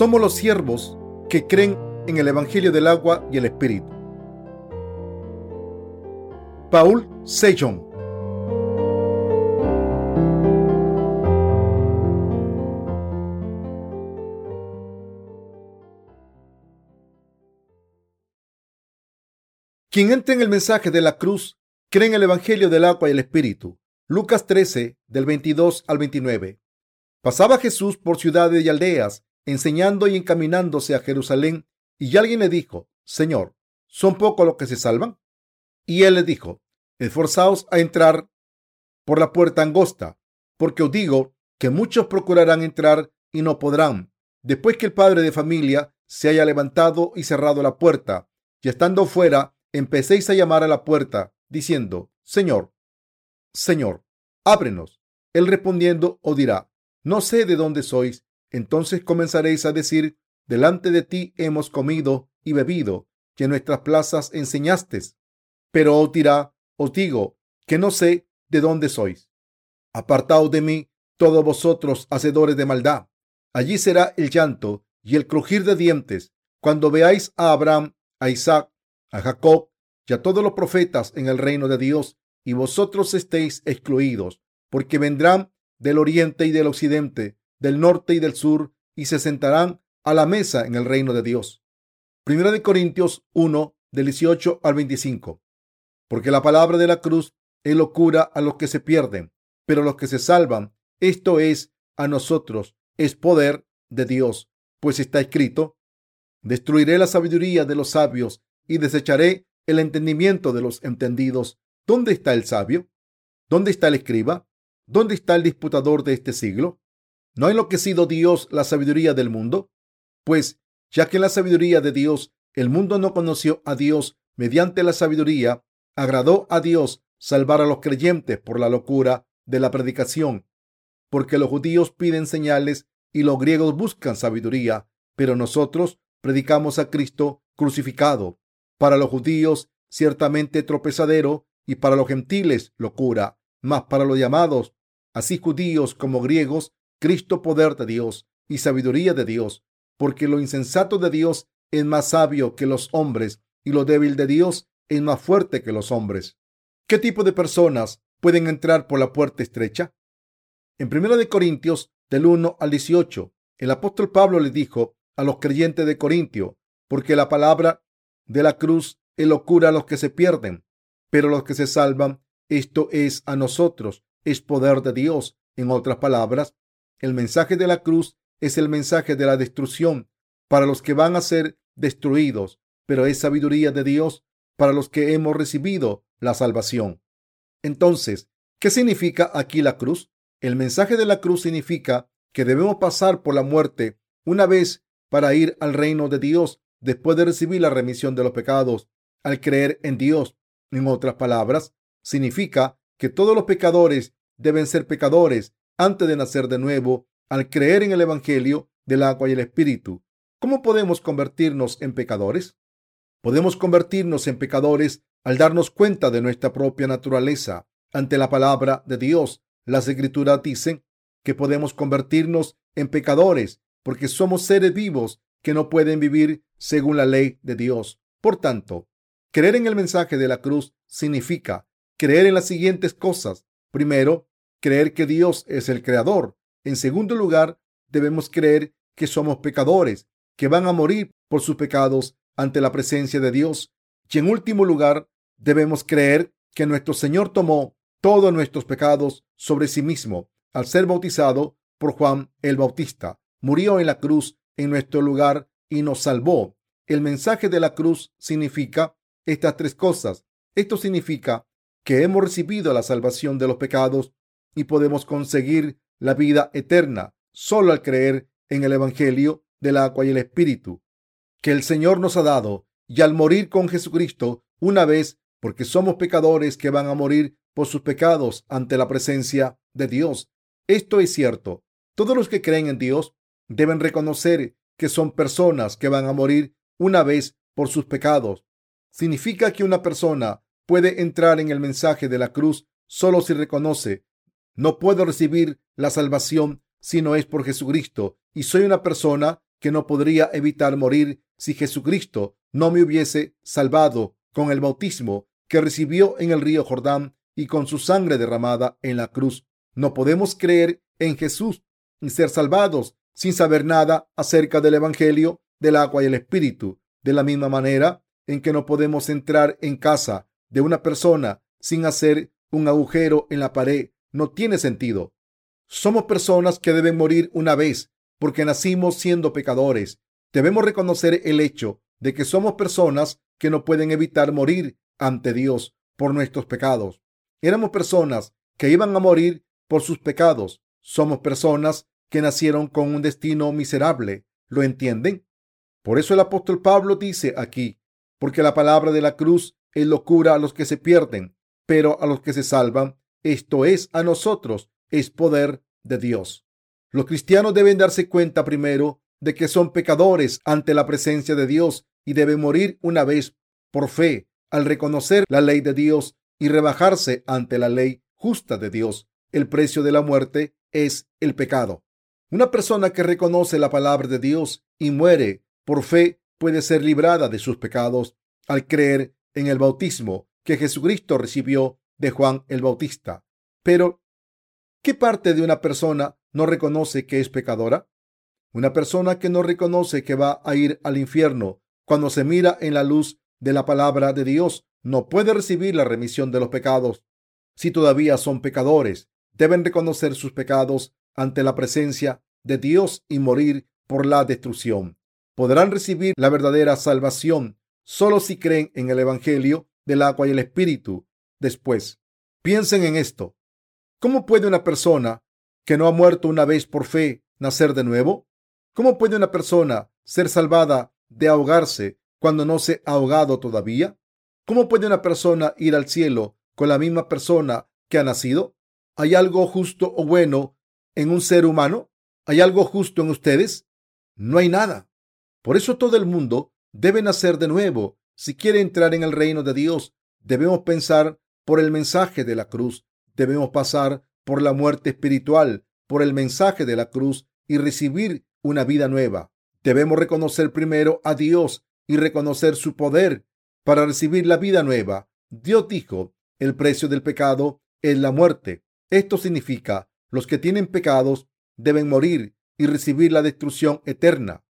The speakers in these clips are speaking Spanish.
Somos los siervos que creen en el Evangelio del agua y el Espíritu. Paul Sejong Quien entra en el mensaje de la cruz cree en el Evangelio del agua y el Espíritu. Lucas 13, del 22 al 29. Pasaba Jesús por ciudades y aldeas, enseñando y encaminándose a Jerusalén, y alguien le dijo, Señor, ¿son pocos los que se salvan? Y él le dijo, esforzaos a entrar por la puerta angosta, porque os digo que muchos procurarán entrar y no podrán. Después que el padre de familia se haya levantado y cerrado la puerta, y estando fuera, empecéis a llamar a la puerta, diciendo, Señor, Señor, ábrenos. Él respondiendo os dirá, no sé de dónde sois. Entonces comenzaréis a decir, delante de ti hemos comido y bebido, que en nuestras plazas enseñaste. Pero os dirá, os digo, que no sé de dónde sois. Apartaos de mí, todos vosotros hacedores de maldad. Allí será el llanto y el crujir de dientes, cuando veáis a Abraham, a Isaac a Jacob y a todos los profetas en el reino de Dios, y vosotros estéis excluidos, porque vendrán del oriente y del occidente, del norte y del sur, y se sentarán a la mesa en el reino de Dios. Primera de Corintios 1, del 18 al 25. Porque la palabra de la cruz es locura a los que se pierden, pero los que se salvan, esto es a nosotros, es poder de Dios, pues está escrito, destruiré la sabiduría de los sabios y desecharé el entendimiento de los entendidos. ¿Dónde está el sabio? ¿Dónde está el escriba? ¿Dónde está el disputador de este siglo? ¿No ha enloquecido Dios la sabiduría del mundo? Pues, ya que la sabiduría de Dios, el mundo no conoció a Dios mediante la sabiduría, agradó a Dios salvar a los creyentes por la locura de la predicación, porque los judíos piden señales y los griegos buscan sabiduría, pero nosotros predicamos a Cristo crucificado, para los judíos, ciertamente tropezadero, y para los gentiles, locura. Mas para los llamados, así judíos como griegos, Cristo poder de Dios y sabiduría de Dios, porque lo insensato de Dios es más sabio que los hombres, y lo débil de Dios es más fuerte que los hombres. ¿Qué tipo de personas pueden entrar por la puerta estrecha? En 1 Corintios, del 1 al 18, el apóstol Pablo le dijo a los creyentes de Corintio, porque la palabra de la cruz es locura a los que se pierden, pero los que se salvan, esto es a nosotros, es poder de Dios. En otras palabras, el mensaje de la cruz es el mensaje de la destrucción para los que van a ser destruidos, pero es sabiduría de Dios para los que hemos recibido la salvación. Entonces, ¿qué significa aquí la cruz? El mensaje de la cruz significa que debemos pasar por la muerte una vez para ir al reino de Dios después de recibir la remisión de los pecados al creer en Dios. En otras palabras, significa que todos los pecadores deben ser pecadores antes de nacer de nuevo al creer en el Evangelio del agua y el Espíritu. ¿Cómo podemos convertirnos en pecadores? Podemos convertirnos en pecadores al darnos cuenta de nuestra propia naturaleza ante la palabra de Dios. Las escrituras dicen que podemos convertirnos en pecadores porque somos seres vivos que no pueden vivir según la ley de Dios. Por tanto, creer en el mensaje de la cruz significa creer en las siguientes cosas. Primero, creer que Dios es el creador. En segundo lugar, debemos creer que somos pecadores, que van a morir por sus pecados ante la presencia de Dios. Y en último lugar, debemos creer que nuestro Señor tomó todos nuestros pecados sobre sí mismo al ser bautizado por Juan el Bautista. Murió en la cruz en nuestro lugar y nos salvó. El mensaje de la cruz significa estas tres cosas. Esto significa que hemos recibido la salvación de los pecados y podemos conseguir la vida eterna solo al creer en el Evangelio del agua y el Espíritu que el Señor nos ha dado y al morir con Jesucristo una vez, porque somos pecadores que van a morir por sus pecados ante la presencia de Dios. Esto es cierto. Todos los que creen en Dios deben reconocer que son personas que van a morir una vez por sus pecados. Significa que una persona puede entrar en el mensaje de la cruz solo si reconoce, no puedo recibir la salvación si no es por Jesucristo y soy una persona que no podría evitar morir si Jesucristo no me hubiese salvado con el bautismo que recibió en el río Jordán y con su sangre derramada en la cruz. No podemos creer en Jesús y ser salvados sin saber nada acerca del Evangelio, del agua y el Espíritu. De la misma manera en que no podemos entrar en casa de una persona sin hacer un agujero en la pared, no tiene sentido. Somos personas que deben morir una vez porque nacimos siendo pecadores. Debemos reconocer el hecho de que somos personas que no pueden evitar morir ante Dios por nuestros pecados. Éramos personas que iban a morir por sus pecados. Somos personas que nacieron con un destino miserable. ¿Lo entienden? Por eso el apóstol Pablo dice aquí, porque la palabra de la cruz es locura a los que se pierden, pero a los que se salvan, esto es a nosotros, es poder de Dios. Los cristianos deben darse cuenta primero de que son pecadores ante la presencia de Dios y deben morir una vez por fe al reconocer la ley de Dios y rebajarse ante la ley justa de Dios. El precio de la muerte es el pecado. Una persona que reconoce la palabra de Dios y muere por fe puede ser librada de sus pecados al creer en el bautismo que Jesucristo recibió de Juan el Bautista. Pero, ¿qué parte de una persona no reconoce que es pecadora? Una persona que no reconoce que va a ir al infierno cuando se mira en la luz de la palabra de Dios no puede recibir la remisión de los pecados. Si todavía son pecadores, deben reconocer sus pecados ante la presencia de Dios y morir por la destrucción. Podrán recibir la verdadera salvación solo si creen en el Evangelio del agua y el Espíritu. Después, piensen en esto. ¿Cómo puede una persona que no ha muerto una vez por fe nacer de nuevo? ¿Cómo puede una persona ser salvada de ahogarse cuando no se ha ahogado todavía? ¿Cómo puede una persona ir al cielo con la misma persona que ha nacido? ¿Hay algo justo o bueno en un ser humano? ¿Hay algo justo en ustedes? No hay nada. Por eso todo el mundo debe nacer de nuevo. Si quiere entrar en el reino de Dios, debemos pensar por el mensaje de la cruz. Debemos pasar por la muerte espiritual, por el mensaje de la cruz y recibir una vida nueva. Debemos reconocer primero a Dios y reconocer su poder para recibir la vida nueva. Dios dijo, el precio del pecado es la muerte. Esto significa, los que tienen pecados deben morir y recibir la destrucción eterna.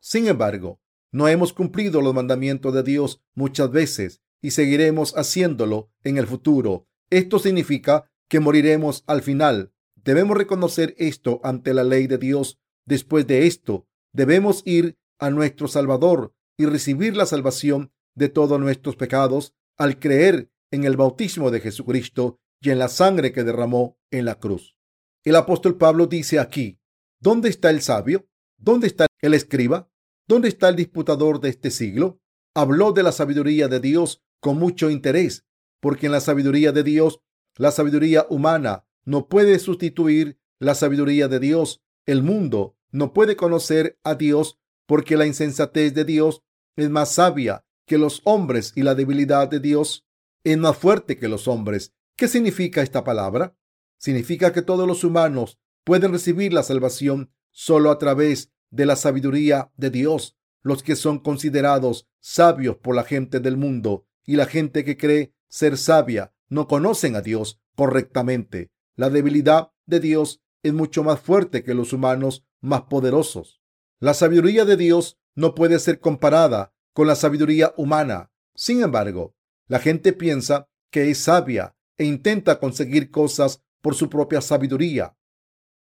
Sin embargo, no hemos cumplido los mandamientos de Dios muchas veces y seguiremos haciéndolo en el futuro. Esto significa que moriremos al final. Debemos reconocer esto ante la ley de Dios. Después de esto, debemos ir a nuestro Salvador y recibir la salvación de todos nuestros pecados al creer en el bautismo de Jesucristo y en la sangre que derramó en la cruz. El apóstol Pablo dice aquí, ¿dónde está el sabio? ¿Dónde está el escriba? ¿Dónde está el disputador de este siglo? Habló de la sabiduría de Dios con mucho interés, porque en la sabiduría de Dios, la sabiduría humana no puede sustituir la sabiduría de Dios. El mundo no puede conocer a Dios porque la insensatez de Dios es más sabia que los hombres y la debilidad de Dios es más fuerte que los hombres. ¿Qué significa esta palabra? Significa que todos los humanos pueden recibir la salvación solo a través de la sabiduría de Dios. Los que son considerados sabios por la gente del mundo y la gente que cree ser sabia no conocen a Dios correctamente. La debilidad de Dios es mucho más fuerte que los humanos más poderosos. La sabiduría de Dios no puede ser comparada con la sabiduría humana. Sin embargo, la gente piensa que es sabia e intenta conseguir cosas por su propia sabiduría.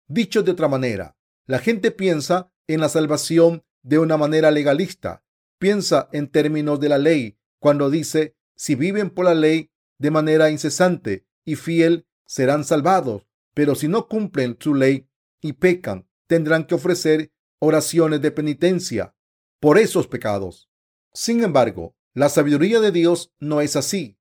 Dicho de otra manera, la gente piensa en la salvación de una manera legalista. Piensa en términos de la ley cuando dice, si viven por la ley de manera incesante y fiel, serán salvados. Pero si no cumplen su ley y pecan, tendrán que ofrecer oraciones de penitencia por esos pecados. Sin embargo, la sabiduría de Dios no es así.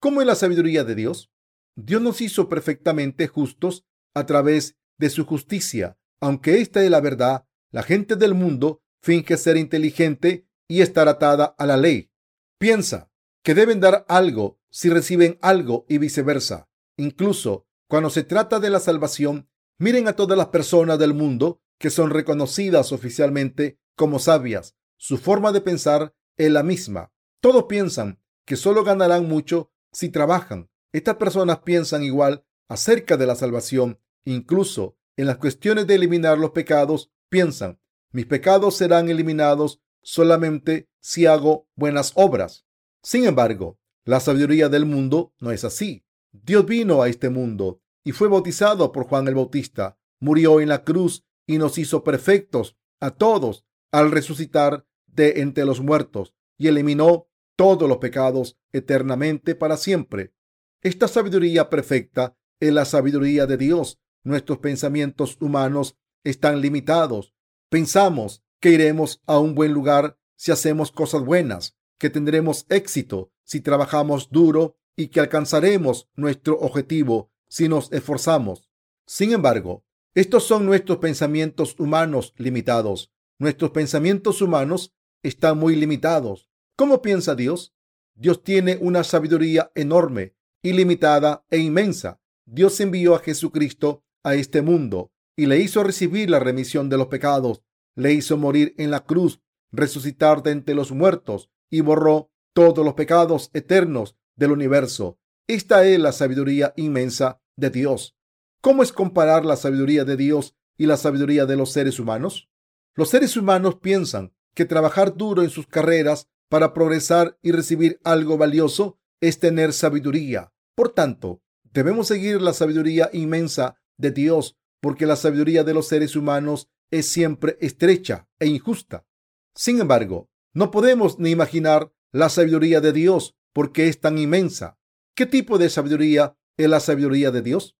¿Cómo es la sabiduría de Dios? Dios nos hizo perfectamente justos a través de su justicia. Aunque esta es la verdad, la gente del mundo finge ser inteligente y estar atada a la ley. Piensa que deben dar algo si reciben algo y viceversa. Incluso cuando se trata de la salvación, miren a todas las personas del mundo que son reconocidas oficialmente como sabias. Su forma de pensar es la misma. Todos piensan que solo ganarán mucho si trabajan. Estas personas piensan igual acerca de la salvación. Incluso en las cuestiones de eliminar los pecados, piensan, mis pecados serán eliminados solamente si hago buenas obras. Sin embargo, la sabiduría del mundo no es así. Dios vino a este mundo y fue bautizado por Juan el Bautista, murió en la cruz y nos hizo perfectos a todos al resucitar de entre los muertos y eliminó todos los pecados eternamente para siempre. Esta sabiduría perfecta es la sabiduría de Dios. Nuestros pensamientos humanos están limitados. Pensamos que iremos a un buen lugar si hacemos cosas buenas, que tendremos éxito si trabajamos duro y que alcanzaremos nuestro objetivo si nos esforzamos. Sin embargo, estos son nuestros pensamientos humanos limitados. Nuestros pensamientos humanos están muy limitados. ¿Cómo piensa Dios? Dios tiene una sabiduría enorme, ilimitada e inmensa. Dios envió a Jesucristo a este mundo y le hizo recibir la remisión de los pecados, le hizo morir en la cruz, resucitar de entre los muertos y borró todos los pecados eternos del universo. Esta es la sabiduría inmensa de Dios. ¿Cómo es comparar la sabiduría de Dios y la sabiduría de los seres humanos? Los seres humanos piensan que trabajar duro en sus carreras para progresar y recibir algo valioso es tener sabiduría. Por tanto, debemos seguir la sabiduría inmensa de Dios porque la sabiduría de los seres humanos es siempre estrecha e injusta. Sin embargo, no podemos ni imaginar la sabiduría de Dios porque es tan inmensa. ¿Qué tipo de sabiduría es la sabiduría de Dios?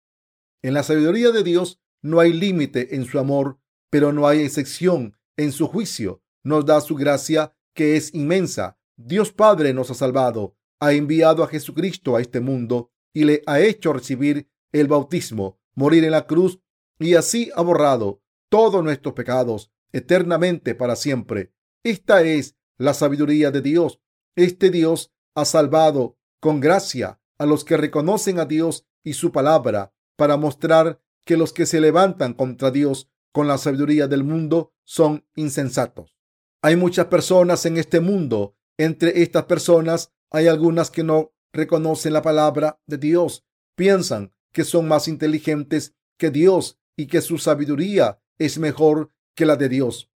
En la sabiduría de Dios no hay límite en su amor, pero no hay excepción en su juicio. Nos da su gracia que es inmensa. Dios Padre nos ha salvado, ha enviado a Jesucristo a este mundo y le ha hecho recibir el bautismo, morir en la cruz y así ha borrado todos nuestros pecados eternamente para siempre. Esta es la sabiduría de Dios. Este Dios ha salvado con gracia a los que reconocen a Dios y su palabra para mostrar que los que se levantan contra Dios con la sabiduría del mundo son insensatos. Hay muchas personas en este mundo. Entre estas personas hay algunas que no reconocen la palabra de Dios. Piensan que son más inteligentes que Dios y que su sabiduría es mejor que la de Dios.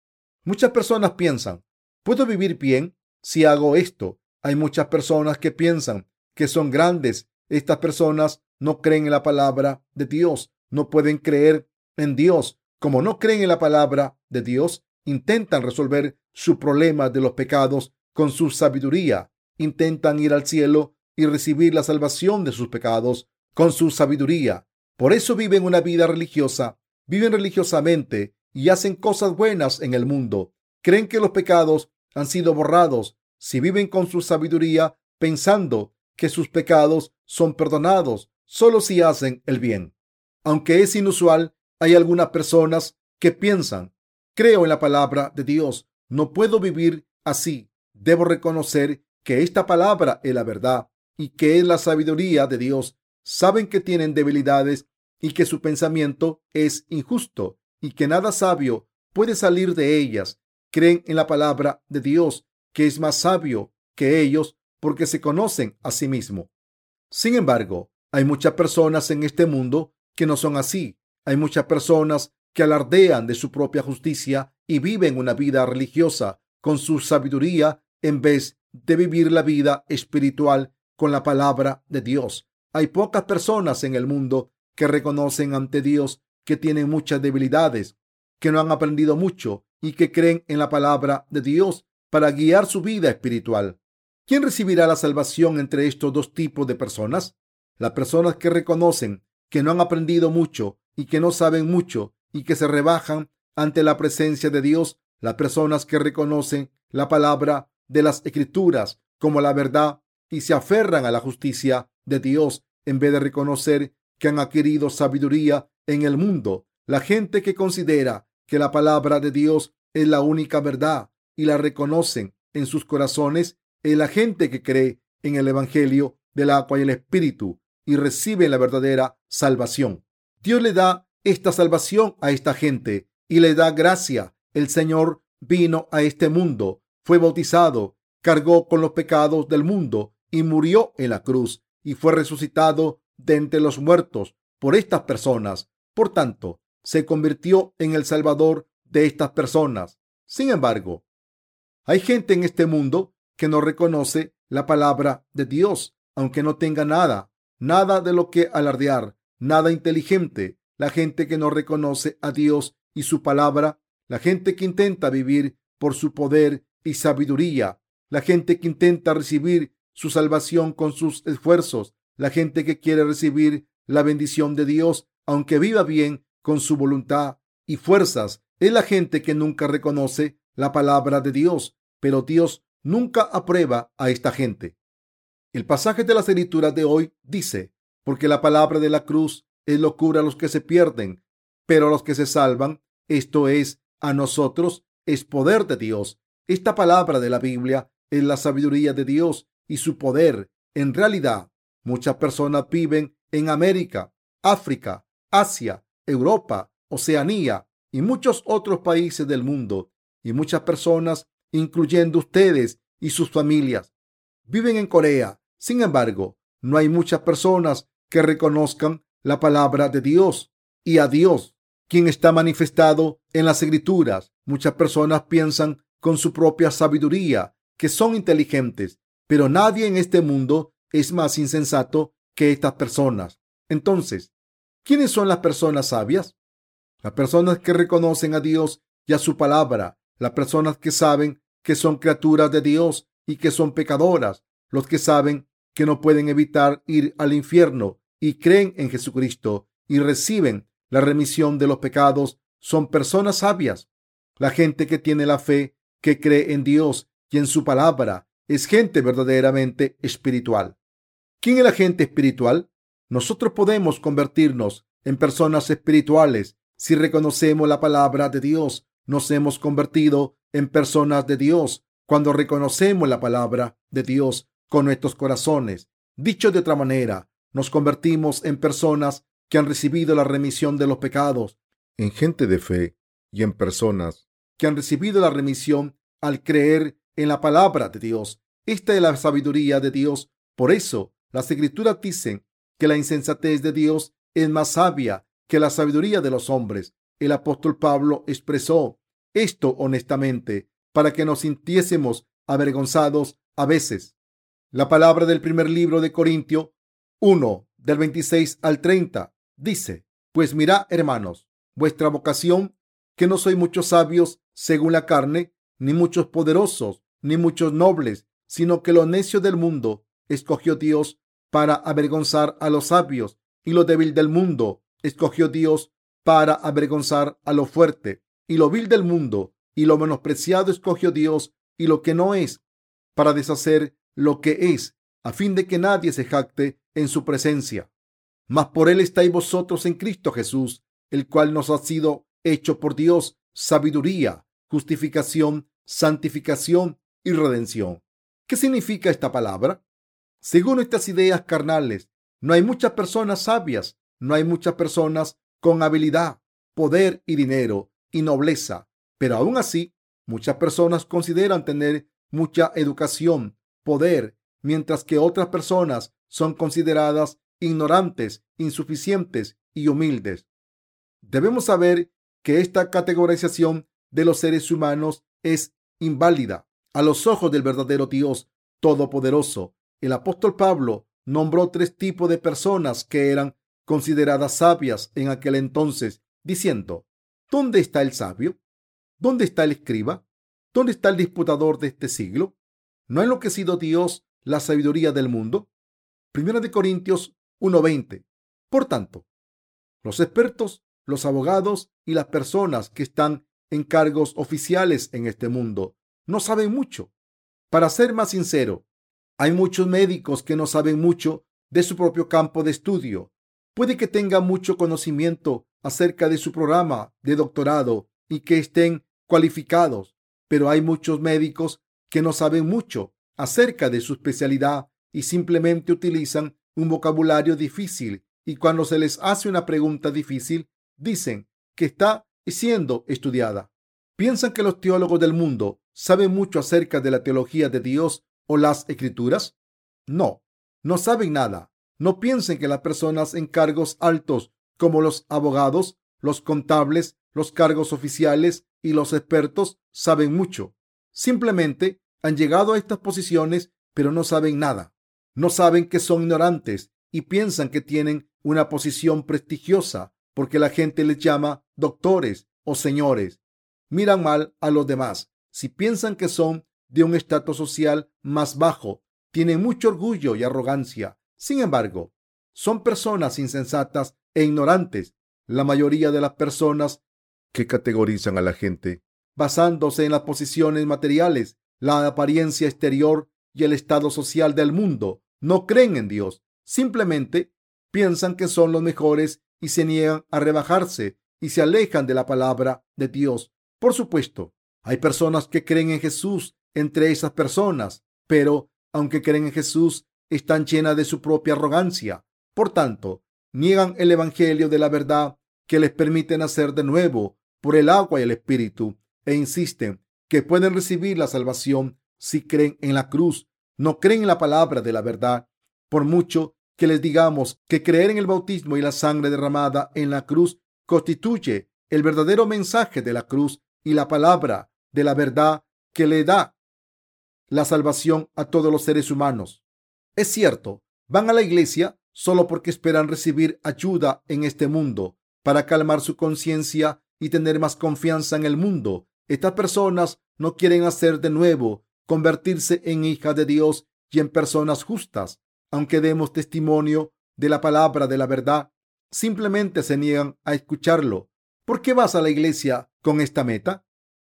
Muchas personas piensan, ¿puedo vivir bien si hago esto? Hay muchas personas que piensan que son grandes. Estas personas no creen en la palabra de Dios, no pueden creer en Dios. Como no creen en la palabra de Dios, intentan resolver su problema de los pecados con su sabiduría. Intentan ir al cielo y recibir la salvación de sus pecados con su sabiduría. Por eso viven una vida religiosa, viven religiosamente y hacen cosas buenas en el mundo. Creen que los pecados han sido borrados si viven con su sabiduría pensando que sus pecados son perdonados solo si hacen el bien. Aunque es inusual, hay algunas personas que piensan, creo en la palabra de Dios, no puedo vivir así. Debo reconocer que esta palabra es la verdad y que es la sabiduría de Dios. Saben que tienen debilidades y que su pensamiento es injusto y que nada sabio puede salir de ellas. Creen en la palabra de Dios, que es más sabio que ellos porque se conocen a sí mismos. Sin embargo, hay muchas personas en este mundo que no son así. Hay muchas personas que alardean de su propia justicia y viven una vida religiosa con su sabiduría en vez de vivir la vida espiritual con la palabra de Dios. Hay pocas personas en el mundo que reconocen ante Dios que tienen muchas debilidades, que no han aprendido mucho y que creen en la palabra de Dios para guiar su vida espiritual. ¿Quién recibirá la salvación entre estos dos tipos de personas? Las personas que reconocen que no han aprendido mucho y que no saben mucho y que se rebajan ante la presencia de Dios, las personas que reconocen la palabra de las escrituras como la verdad y se aferran a la justicia de Dios en vez de reconocer que han adquirido sabiduría en el mundo. La gente que considera que la palabra de Dios es la única verdad y la reconocen en sus corazones es la gente que cree en el Evangelio del agua y el Espíritu y recibe la verdadera salvación. Dios le da esta salvación a esta gente y le da gracia. El Señor vino a este mundo, fue bautizado, cargó con los pecados del mundo y murió en la cruz y fue resucitado de entre los muertos por estas personas. Por tanto, se convirtió en el Salvador de estas personas. Sin embargo, hay gente en este mundo que no reconoce la palabra de Dios, aunque no tenga nada, nada de lo que alardear, nada inteligente. La gente que no reconoce a Dios y su palabra, la gente que intenta vivir por su poder y sabiduría, la gente que intenta recibir su salvación con sus esfuerzos, la gente que quiere recibir la bendición de Dios, aunque viva bien con su voluntad y fuerzas, es la gente que nunca reconoce la palabra de Dios, pero Dios nunca aprueba a esta gente. El pasaje de las escrituras de hoy dice, porque la palabra de la cruz es locura a los que se pierden, pero a los que se salvan, esto es, a nosotros, es poder de Dios. Esta palabra de la Biblia es la sabiduría de Dios y su poder. En realidad, muchas personas viven en América, África, Asia, Europa, Oceanía y muchos otros países del mundo. Y muchas personas, incluyendo ustedes y sus familias, viven en Corea. Sin embargo, no hay muchas personas que reconozcan la palabra de Dios y a Dios, quien está manifestado en las escrituras. Muchas personas piensan con su propia sabiduría que son inteligentes, pero nadie en este mundo es más insensato que estas personas. Entonces, ¿quiénes son las personas sabias? Las personas que reconocen a Dios y a su palabra, las personas que saben que son criaturas de Dios y que son pecadoras, los que saben que no pueden evitar ir al infierno y creen en Jesucristo y reciben la remisión de los pecados, son personas sabias. La gente que tiene la fe, que cree en Dios y en su palabra, es gente verdaderamente espiritual. ¿Quién es la gente espiritual? Nosotros podemos convertirnos en personas espirituales si reconocemos la palabra de Dios. Nos hemos convertido en personas de Dios cuando reconocemos la palabra de Dios con nuestros corazones. Dicho de otra manera, nos convertimos en personas que han recibido la remisión de los pecados, en gente de fe y en personas que han recibido la remisión al creer en la palabra de Dios. Esta es la sabiduría de Dios. Por eso, las escrituras dicen que la insensatez de Dios es más sabia que la sabiduría de los hombres. El apóstol Pablo expresó esto honestamente para que nos sintiésemos avergonzados a veces. La palabra del primer libro de Corintio 1, del 26 al 30, dice, pues mira, hermanos, vuestra vocación, que no soy muchos sabios según la carne, ni muchos poderosos, ni muchos nobles, sino que lo necio del mundo escogió Dios para avergonzar a los sabios, y lo débil del mundo escogió Dios para avergonzar a lo fuerte, y lo vil del mundo, y lo menospreciado escogió Dios, y lo que no es, para deshacer lo que es, a fin de que nadie se jacte en su presencia. Mas por él estáis vosotros en Cristo Jesús, el cual nos ha sido hecho por Dios sabiduría, justificación, santificación y redención. ¿Qué significa esta palabra? Según estas ideas carnales, no hay muchas personas sabias, no hay muchas personas con habilidad, poder y dinero y nobleza, pero aún así, muchas personas consideran tener mucha educación, poder, mientras que otras personas son consideradas ignorantes, insuficientes y humildes. Debemos saber que esta categorización de los seres humanos es inválida a los ojos del verdadero Dios Todopoderoso. El apóstol Pablo nombró tres tipos de personas que eran consideradas sabias en aquel entonces, diciendo, ¿dónde está el sabio? ¿Dónde está el escriba? ¿Dónde está el disputador de este siglo? ¿No ha enloquecido Dios la sabiduría del mundo? Primera de Corintios 1:20. Por tanto, los expertos, los abogados y las personas que están en cargos oficiales en este mundo no saben mucho. Para ser más sincero, hay muchos médicos que no saben mucho de su propio campo de estudio. Puede que tengan mucho conocimiento acerca de su programa de doctorado y que estén cualificados, pero hay muchos médicos que no saben mucho acerca de su especialidad y simplemente utilizan un vocabulario difícil y cuando se les hace una pregunta difícil dicen que está siendo estudiada. ¿Piensan que los teólogos del mundo saben mucho acerca de la teología de Dios o las escrituras? No, no saben nada. No piensen que las personas en cargos altos como los abogados, los contables, los cargos oficiales y los expertos saben mucho. Simplemente han llegado a estas posiciones pero no saben nada. No saben que son ignorantes y piensan que tienen una posición prestigiosa porque la gente les llama doctores o señores. Miran mal a los demás. Si piensan que son de un estatus social más bajo, tienen mucho orgullo y arrogancia. Sin embargo, son personas insensatas e ignorantes. La mayoría de las personas que categorizan a la gente basándose en las posiciones materiales, la apariencia exterior y el estado social del mundo, no creen en Dios. Simplemente piensan que son los mejores y se niegan a rebajarse y se alejan de la palabra de Dios. Por supuesto, hay personas que creen en Jesús entre esas personas, pero aunque creen en Jesús, están llenas de su propia arrogancia. Por tanto, niegan el Evangelio de la verdad que les permite nacer de nuevo por el agua y el Espíritu e insisten que pueden recibir la salvación si creen en la cruz. No creen en la palabra de la verdad. Por mucho que les digamos que creer en el bautismo y la sangre derramada en la cruz constituye el verdadero mensaje de la cruz y la palabra de la verdad que le da la salvación a todos los seres humanos. Es cierto, van a la iglesia solo porque esperan recibir ayuda en este mundo para calmar su conciencia y tener más confianza en el mundo. Estas personas no quieren hacer de nuevo, convertirse en hijas de Dios y en personas justas, aunque demos testimonio de la palabra de la verdad, simplemente se niegan a escucharlo. ¿Por qué vas a la iglesia con esta meta?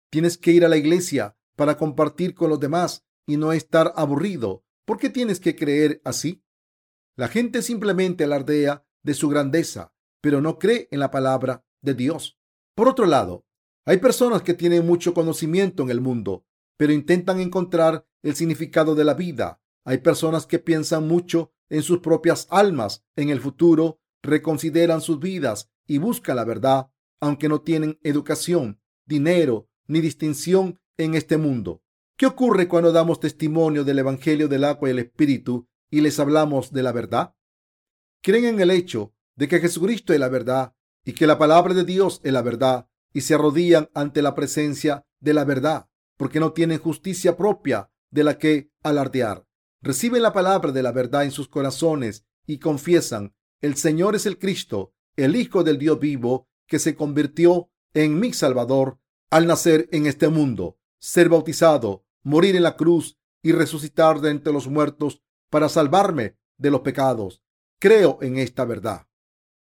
Tienes que ir a la iglesia para compartir con los demás y no estar aburrido. ¿Por qué tienes que creer así? La gente simplemente alardea de su grandeza, pero no cree en la palabra de Dios. Por otro lado, hay personas que tienen mucho conocimiento en el mundo, pero intentan encontrar el significado de la vida. Hay personas que piensan mucho en sus propias almas, en el futuro, reconsideran sus vidas y buscan la verdad, aunque no tienen educación, dinero ni distinción en este mundo. ¿Qué ocurre cuando damos testimonio del Evangelio del agua y el Espíritu y les hablamos de la verdad? Creen en el hecho de que Jesucristo es la verdad y que la palabra de Dios es la verdad y se arrodillan ante la presencia de la verdad porque no tienen justicia propia de la que alardear. Reciben la palabra de la verdad en sus corazones y confiesan, el Señor es el Cristo, el Hijo del Dios vivo, que se convirtió en mi Salvador al nacer en este mundo, ser bautizado, morir en la cruz y resucitar de entre los muertos para salvarme de los pecados. Creo en esta verdad.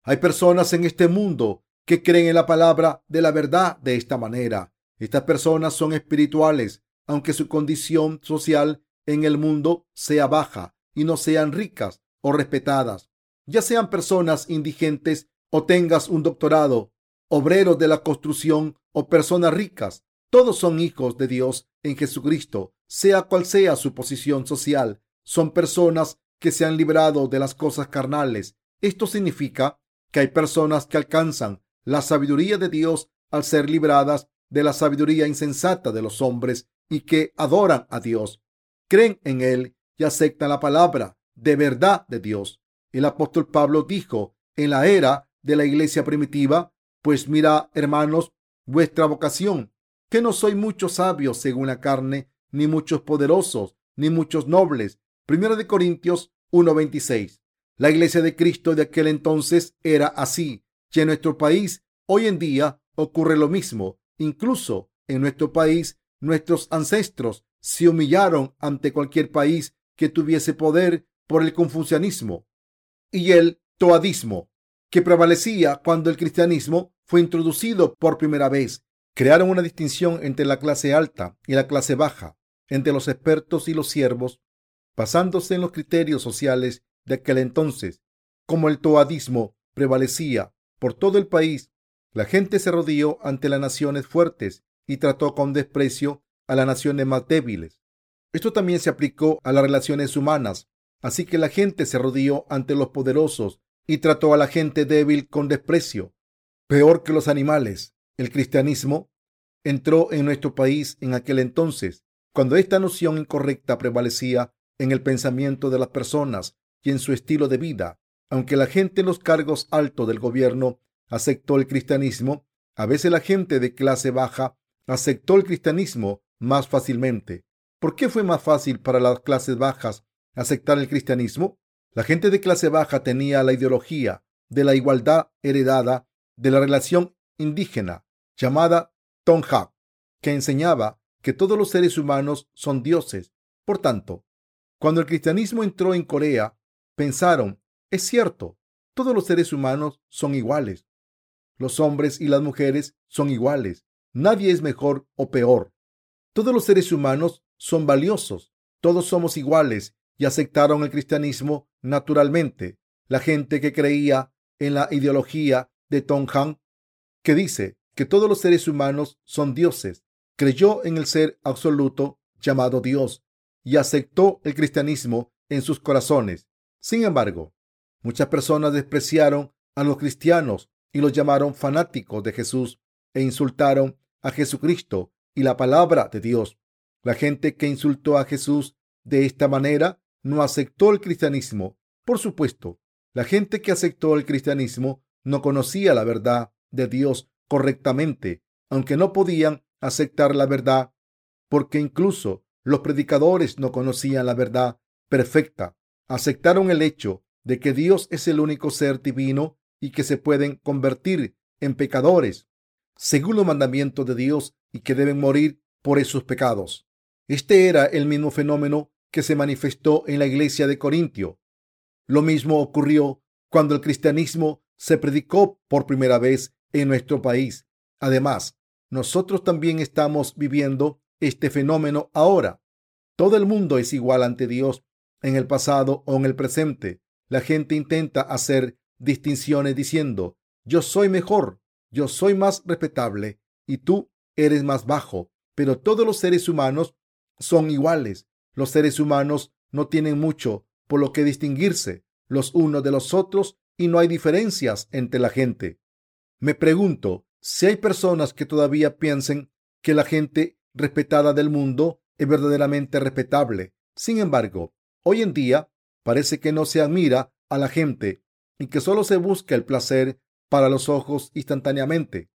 Hay personas en este mundo que creen en la palabra de la verdad de esta manera. Estas personas son espirituales, aunque su condición social en el mundo sea baja y no sean ricas o respetadas. Ya sean personas indigentes o tengas un doctorado, obreros de la construcción o personas ricas, todos son hijos de Dios en Jesucristo, sea cual sea su posición social. Son personas que se han librado de las cosas carnales. Esto significa que hay personas que alcanzan la sabiduría de Dios al ser libradas de la sabiduría insensata de los hombres y que adoran a Dios, creen en Él y aceptan la palabra de verdad de Dios. El apóstol Pablo dijo en la era de la iglesia primitiva, pues mira, hermanos, vuestra vocación, que no soy muchos sabios según la carne, ni muchos poderosos, ni muchos nobles. Primero de Corintios 1:26. La iglesia de Cristo de aquel entonces era así. Y en nuestro país hoy en día ocurre lo mismo. Incluso en nuestro país, nuestros ancestros se humillaron ante cualquier país que tuviese poder por el confucianismo y el toadismo que prevalecía cuando el cristianismo fue introducido por primera vez. Crearon una distinción entre la clase alta y la clase baja, entre los expertos y los siervos, basándose en los criterios sociales de aquel entonces. Como el toadismo prevalecía por todo el país, la gente se rodeó ante las naciones fuertes y trató con desprecio a las naciones más débiles. Esto también se aplicó a las relaciones humanas, así que la gente se rodeó ante los poderosos y trató a la gente débil con desprecio. Peor que los animales, el cristianismo entró en nuestro país en aquel entonces, cuando esta noción incorrecta prevalecía en el pensamiento de las personas y en su estilo de vida. Aunque la gente en los cargos altos del gobierno aceptó el cristianismo, a veces la gente de clase baja aceptó el cristianismo más fácilmente. ¿Por qué fue más fácil para las clases bajas aceptar el cristianismo? La gente de clase baja tenía la ideología de la igualdad heredada de la relación indígena llamada Tonghak, que enseñaba que todos los seres humanos son dioses. Por tanto, cuando el cristianismo entró en Corea, pensaron, es cierto, todos los seres humanos son iguales. Los hombres y las mujeres son iguales. Nadie es mejor o peor. Todos los seres humanos son valiosos. Todos somos iguales y aceptaron el cristianismo naturalmente. La gente que creía en la ideología de Tonghang, que dice que todos los seres humanos son dioses, creyó en el ser absoluto llamado Dios y aceptó el cristianismo en sus corazones. Sin embargo, muchas personas despreciaron a los cristianos y los llamaron fanáticos de Jesús e insultaron a Jesucristo y la palabra de Dios. La gente que insultó a Jesús de esta manera no aceptó el cristianismo. Por supuesto, la gente que aceptó el cristianismo no conocía la verdad de Dios correctamente, aunque no podían aceptar la verdad, porque incluso los predicadores no conocían la verdad perfecta. Aceptaron el hecho de que Dios es el único ser divino y que se pueden convertir en pecadores según los mandamientos de Dios y que deben morir por esos pecados. Este era el mismo fenómeno que se manifestó en la iglesia de Corintio. Lo mismo ocurrió cuando el cristianismo se predicó por primera vez en nuestro país. Además, nosotros también estamos viviendo este fenómeno ahora. Todo el mundo es igual ante Dios en el pasado o en el presente. La gente intenta hacer distinciones diciendo, yo soy mejor, yo soy más respetable y tú eres más bajo. Pero todos los seres humanos son iguales. Los seres humanos no tienen mucho por lo que distinguirse los unos de los otros y no hay diferencias entre la gente. Me pregunto si hay personas que todavía piensen que la gente respetada del mundo es verdaderamente respetable. Sin embargo, hoy en día parece que no se admira a la gente y que solo se busca el placer para los ojos instantáneamente.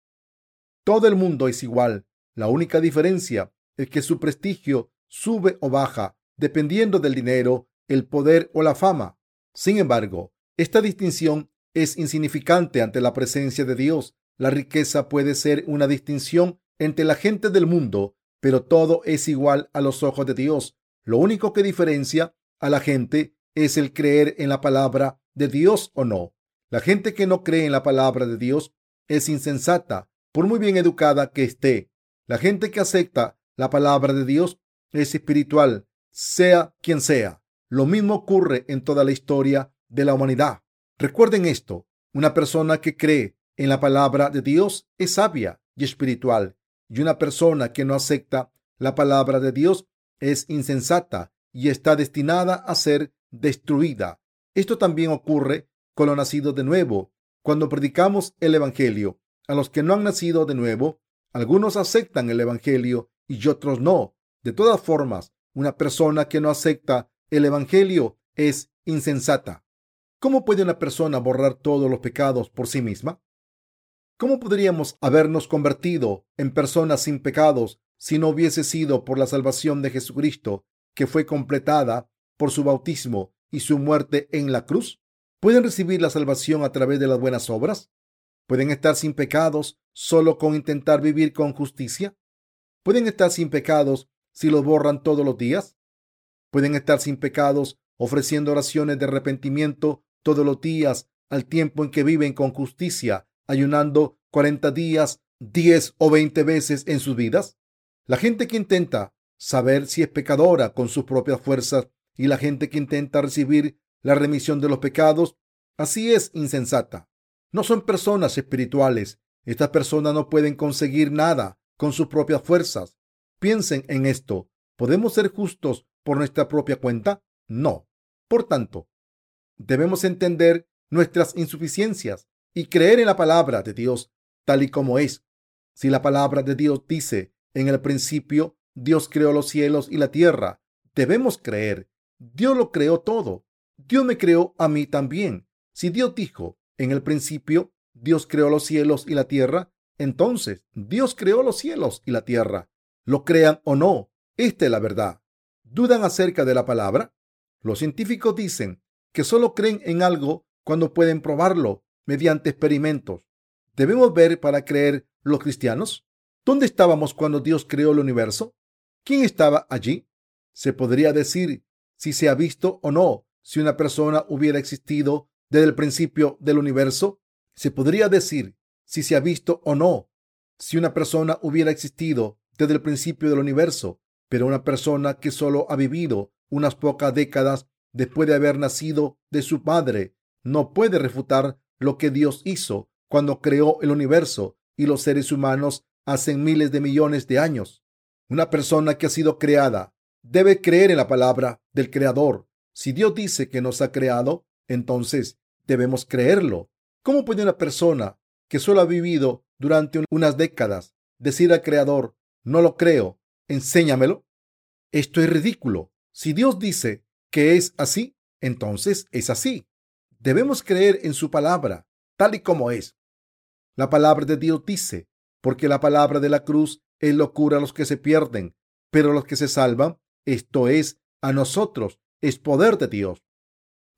Todo el mundo es igual. La única diferencia es que su prestigio sube o baja dependiendo del dinero, el poder o la fama. Sin embargo, esta distinción es insignificante ante la presencia de Dios la riqueza puede ser una distinción entre la gente del mundo, pero todo es igual a los ojos de Dios. Lo único que diferencia a la gente es el creer en la palabra de Dios o no. La gente que no cree en la palabra de Dios es insensata, por muy bien educada que esté. La gente que acepta la palabra de Dios es espiritual, sea quien sea. Lo mismo ocurre en toda la historia de la humanidad. Recuerden esto, una persona que cree en la palabra de Dios es sabia y espiritual, y una persona que no acepta la palabra de Dios es insensata y está destinada a ser destruida. Esto también ocurre con los nacidos de nuevo. Cuando predicamos el Evangelio a los que no han nacido de nuevo, algunos aceptan el Evangelio y otros no. De todas formas, una persona que no acepta el Evangelio es insensata. ¿Cómo puede una persona borrar todos los pecados por sí misma? ¿Cómo podríamos habernos convertido en personas sin pecados si no hubiese sido por la salvación de Jesucristo, que fue completada por su bautismo y su muerte en la cruz? ¿Pueden recibir la salvación a través de las buenas obras? ¿Pueden estar sin pecados solo con intentar vivir con justicia? ¿Pueden estar sin pecados si los borran todos los días? ¿Pueden estar sin pecados ofreciendo oraciones de arrepentimiento todos los días al tiempo en que viven con justicia ayunando 40 días, 10 o 20 veces en sus vidas? La gente que intenta saber si es pecadora con sus propias fuerzas y la gente que intenta recibir la remisión de los pecados, así es insensata. No son personas espirituales. Estas personas no pueden conseguir nada con sus propias fuerzas. Piensen en esto. ¿Podemos ser justos por nuestra propia cuenta? No. Por tanto, debemos entender nuestras insuficiencias y creer en la palabra de Dios tal y como es. Si la palabra de Dios dice, en el principio Dios creó los cielos y la tierra, debemos creer. Dios lo creó todo. Dios me creó a mí también. Si Dios dijo, en el principio Dios creó los cielos y la tierra, entonces Dios creó los cielos y la tierra. Lo crean o no, esta es la verdad. ¿Dudan acerca de la palabra? Los científicos dicen que solo creen en algo cuando pueden probarlo mediante experimentos. ¿Debemos ver para creer los cristianos? ¿Dónde estábamos cuando Dios creó el universo? ¿Quién estaba allí? Se podría decir si se ha visto o no si una persona hubiera existido desde el principio del universo. Se podría decir si se ha visto o no si una persona hubiera existido desde el principio del universo, pero una persona que solo ha vivido unas pocas décadas después de haber nacido de su padre no puede refutar lo que Dios hizo cuando creó el universo y los seres humanos hace miles de millones de años. Una persona que ha sido creada debe creer en la palabra del Creador. Si Dios dice que nos ha creado, entonces debemos creerlo. ¿Cómo puede una persona que solo ha vivido durante unas décadas decir al Creador, no lo creo, enséñamelo? Esto es ridículo. Si Dios dice que es así, entonces es así. Debemos creer en su palabra, tal y como es. La palabra de Dios dice, porque la palabra de la cruz es locura a los que se pierden, pero los que se salvan, esto es, a nosotros, es poder de Dios.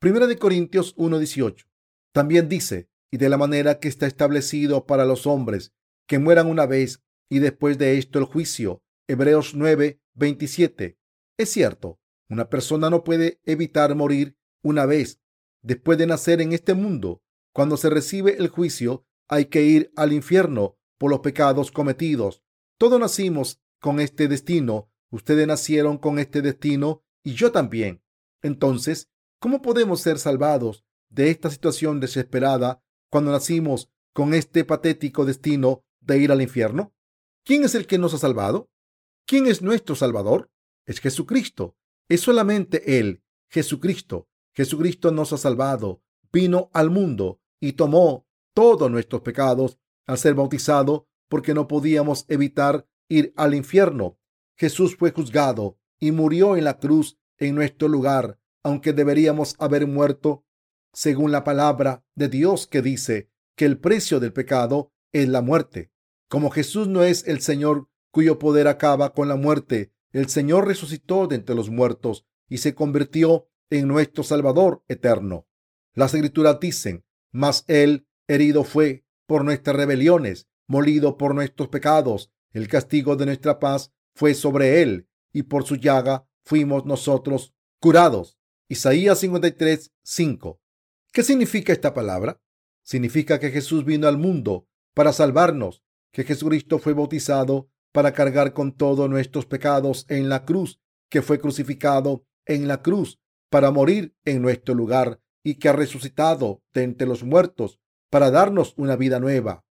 Primera de Corintios 1:18. También dice, y de la manera que está establecido para los hombres, que mueran una vez y después de esto el juicio. Hebreos 9:27. Es cierto, una persona no puede evitar morir una vez después de nacer en este mundo. Cuando se recibe el juicio, hay que ir al infierno por los pecados cometidos. Todos nacimos con este destino. Ustedes nacieron con este destino y yo también. Entonces, ¿cómo podemos ser salvados de esta situación desesperada cuando nacimos con este patético destino de ir al infierno? ¿Quién es el que nos ha salvado? ¿Quién es nuestro Salvador? Es Jesucristo. Es solamente Él, Jesucristo. Jesucristo nos ha salvado, vino al mundo y tomó todos nuestros pecados al ser bautizado porque no podíamos evitar ir al infierno. Jesús fue juzgado y murió en la cruz en nuestro lugar, aunque deberíamos haber muerto según la palabra de Dios que dice que el precio del pecado es la muerte. Como Jesús no es el Señor cuyo poder acaba con la muerte, el Señor resucitó de entre los muertos y se convirtió en nuestro Salvador eterno. Las escrituras dicen, mas Él herido fue por nuestras rebeliones, molido por nuestros pecados, el castigo de nuestra paz fue sobre Él, y por su llaga fuimos nosotros curados. Isaías 53, 5. ¿Qué significa esta palabra? Significa que Jesús vino al mundo para salvarnos, que Jesucristo fue bautizado para cargar con todos nuestros pecados en la cruz, que fue crucificado en la cruz para morir en nuestro lugar y que ha resucitado de entre los muertos para darnos una vida nueva.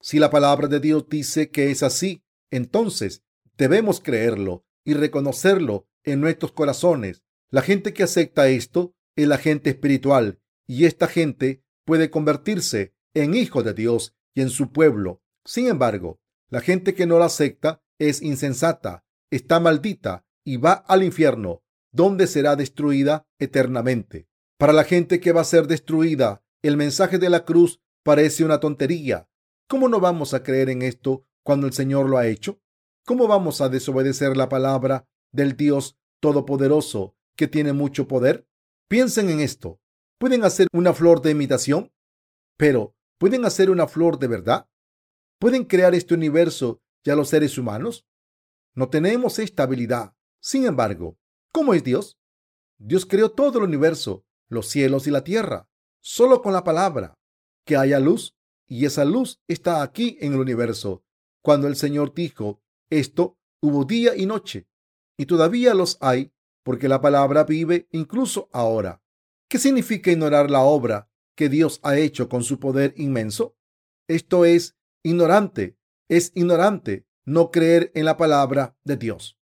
Si la palabra de Dios dice que es así, entonces debemos creerlo y reconocerlo en nuestros corazones. La gente que acepta esto es la gente espiritual y esta gente puede convertirse en hijo de Dios y en su pueblo. Sin embargo, la gente que no la acepta es insensata, está maldita y va al infierno, donde será destruida eternamente. Para la gente que va a ser destruida, el mensaje de la cruz parece una tontería. ¿Cómo no vamos a creer en esto cuando el Señor lo ha hecho? ¿Cómo vamos a desobedecer la palabra del Dios Todopoderoso que tiene mucho poder? Piensen en esto. ¿Pueden hacer una flor de imitación? Pero, ¿pueden hacer una flor de verdad? ¿Pueden crear este universo y a los seres humanos? No tenemos esta habilidad. Sin embargo, ¿cómo es Dios? Dios creó todo el universo, los cielos y la tierra, solo con la palabra, que haya luz, y esa luz está aquí en el universo. Cuando el Señor dijo esto, hubo día y noche, y todavía los hay, porque la palabra vive incluso ahora. ¿Qué significa ignorar la obra que Dios ha hecho con su poder inmenso? Esto es ignorante, es ignorante no creer en la palabra de Dios.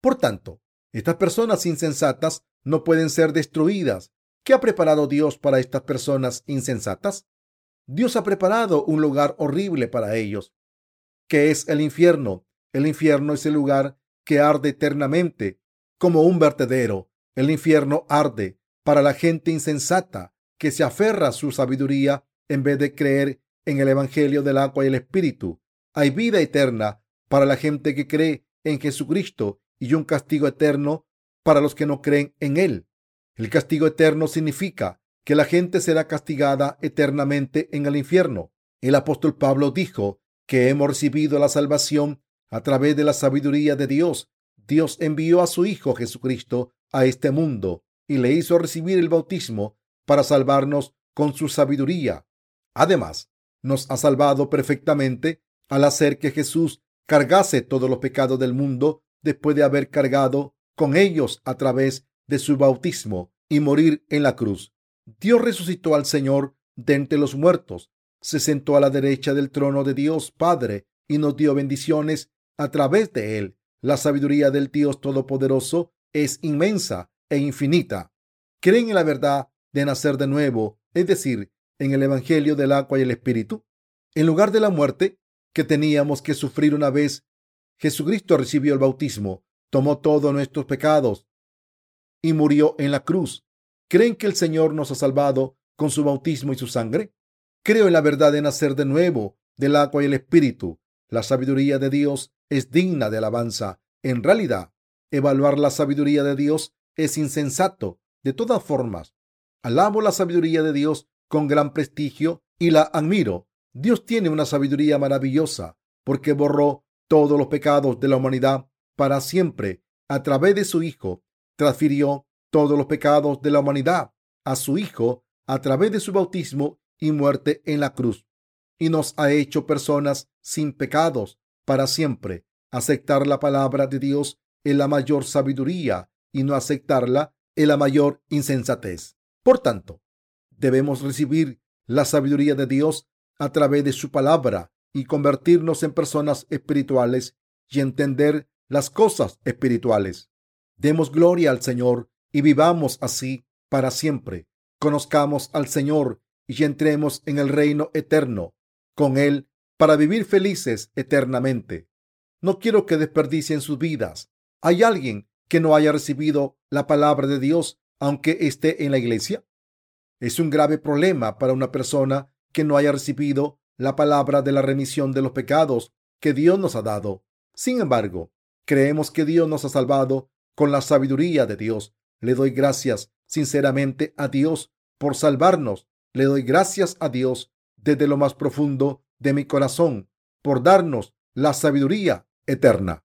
Por tanto, estas personas insensatas no pueden ser destruidas. ¿Qué ha preparado Dios para estas personas insensatas? Dios ha preparado un lugar horrible para ellos. ¿Qué es el infierno? El infierno es el lugar que arde eternamente como un vertedero. El infierno arde para la gente insensata que se aferra a su sabiduría en vez de creer en el Evangelio del agua y el Espíritu. Hay vida eterna para la gente que cree en Jesucristo y un castigo eterno para los que no creen en Él. El castigo eterno significa que la gente será castigada eternamente en el infierno. El apóstol Pablo dijo que hemos recibido la salvación a través de la sabiduría de Dios. Dios envió a su Hijo Jesucristo a este mundo y le hizo recibir el bautismo para salvarnos con su sabiduría. Además, nos ha salvado perfectamente al hacer que Jesús cargase todos los pecados del mundo después de haber cargado con ellos a través de su bautismo y morir en la cruz. Dios resucitó al Señor de entre los muertos, se sentó a la derecha del trono de Dios Padre y nos dio bendiciones a través de él. La sabiduría del Dios Todopoderoso es inmensa e infinita. ¿Creen en la verdad de nacer de nuevo, es decir, en el Evangelio del agua y el Espíritu? En lugar de la muerte que teníamos que sufrir una vez, Jesucristo recibió el bautismo, tomó todos nuestros pecados y murió en la cruz. ¿Creen que el Señor nos ha salvado con su bautismo y su sangre? Creo en la verdad de nacer de nuevo, del agua y el Espíritu. La sabiduría de Dios es digna de alabanza. En realidad, evaluar la sabiduría de Dios es insensato. De todas formas, alabo la sabiduría de Dios con gran prestigio y la admiro. Dios tiene una sabiduría maravillosa porque borró todos los pecados de la humanidad para siempre a través de su Hijo. Transfirió todos los pecados de la humanidad a su Hijo a través de su bautismo y muerte en la cruz. Y nos ha hecho personas sin pecados para siempre. Aceptar la palabra de Dios es la mayor sabiduría y no aceptarla es la mayor insensatez. Por tanto, debemos recibir la sabiduría de Dios a través de su palabra y convertirnos en personas espirituales y entender las cosas espirituales. Demos gloria al Señor y vivamos así para siempre. Conozcamos al Señor y entremos en el reino eterno con Él para vivir felices eternamente. No quiero que desperdicien sus vidas. ¿Hay alguien que no haya recibido la palabra de Dios aunque esté en la iglesia? Es un grave problema para una persona que no haya recibido la palabra de la remisión de los pecados que Dios nos ha dado. Sin embargo, creemos que Dios nos ha salvado con la sabiduría de Dios. Le doy gracias sinceramente a Dios por salvarnos. Le doy gracias a Dios desde lo más profundo de mi corazón por darnos la sabiduría eterna.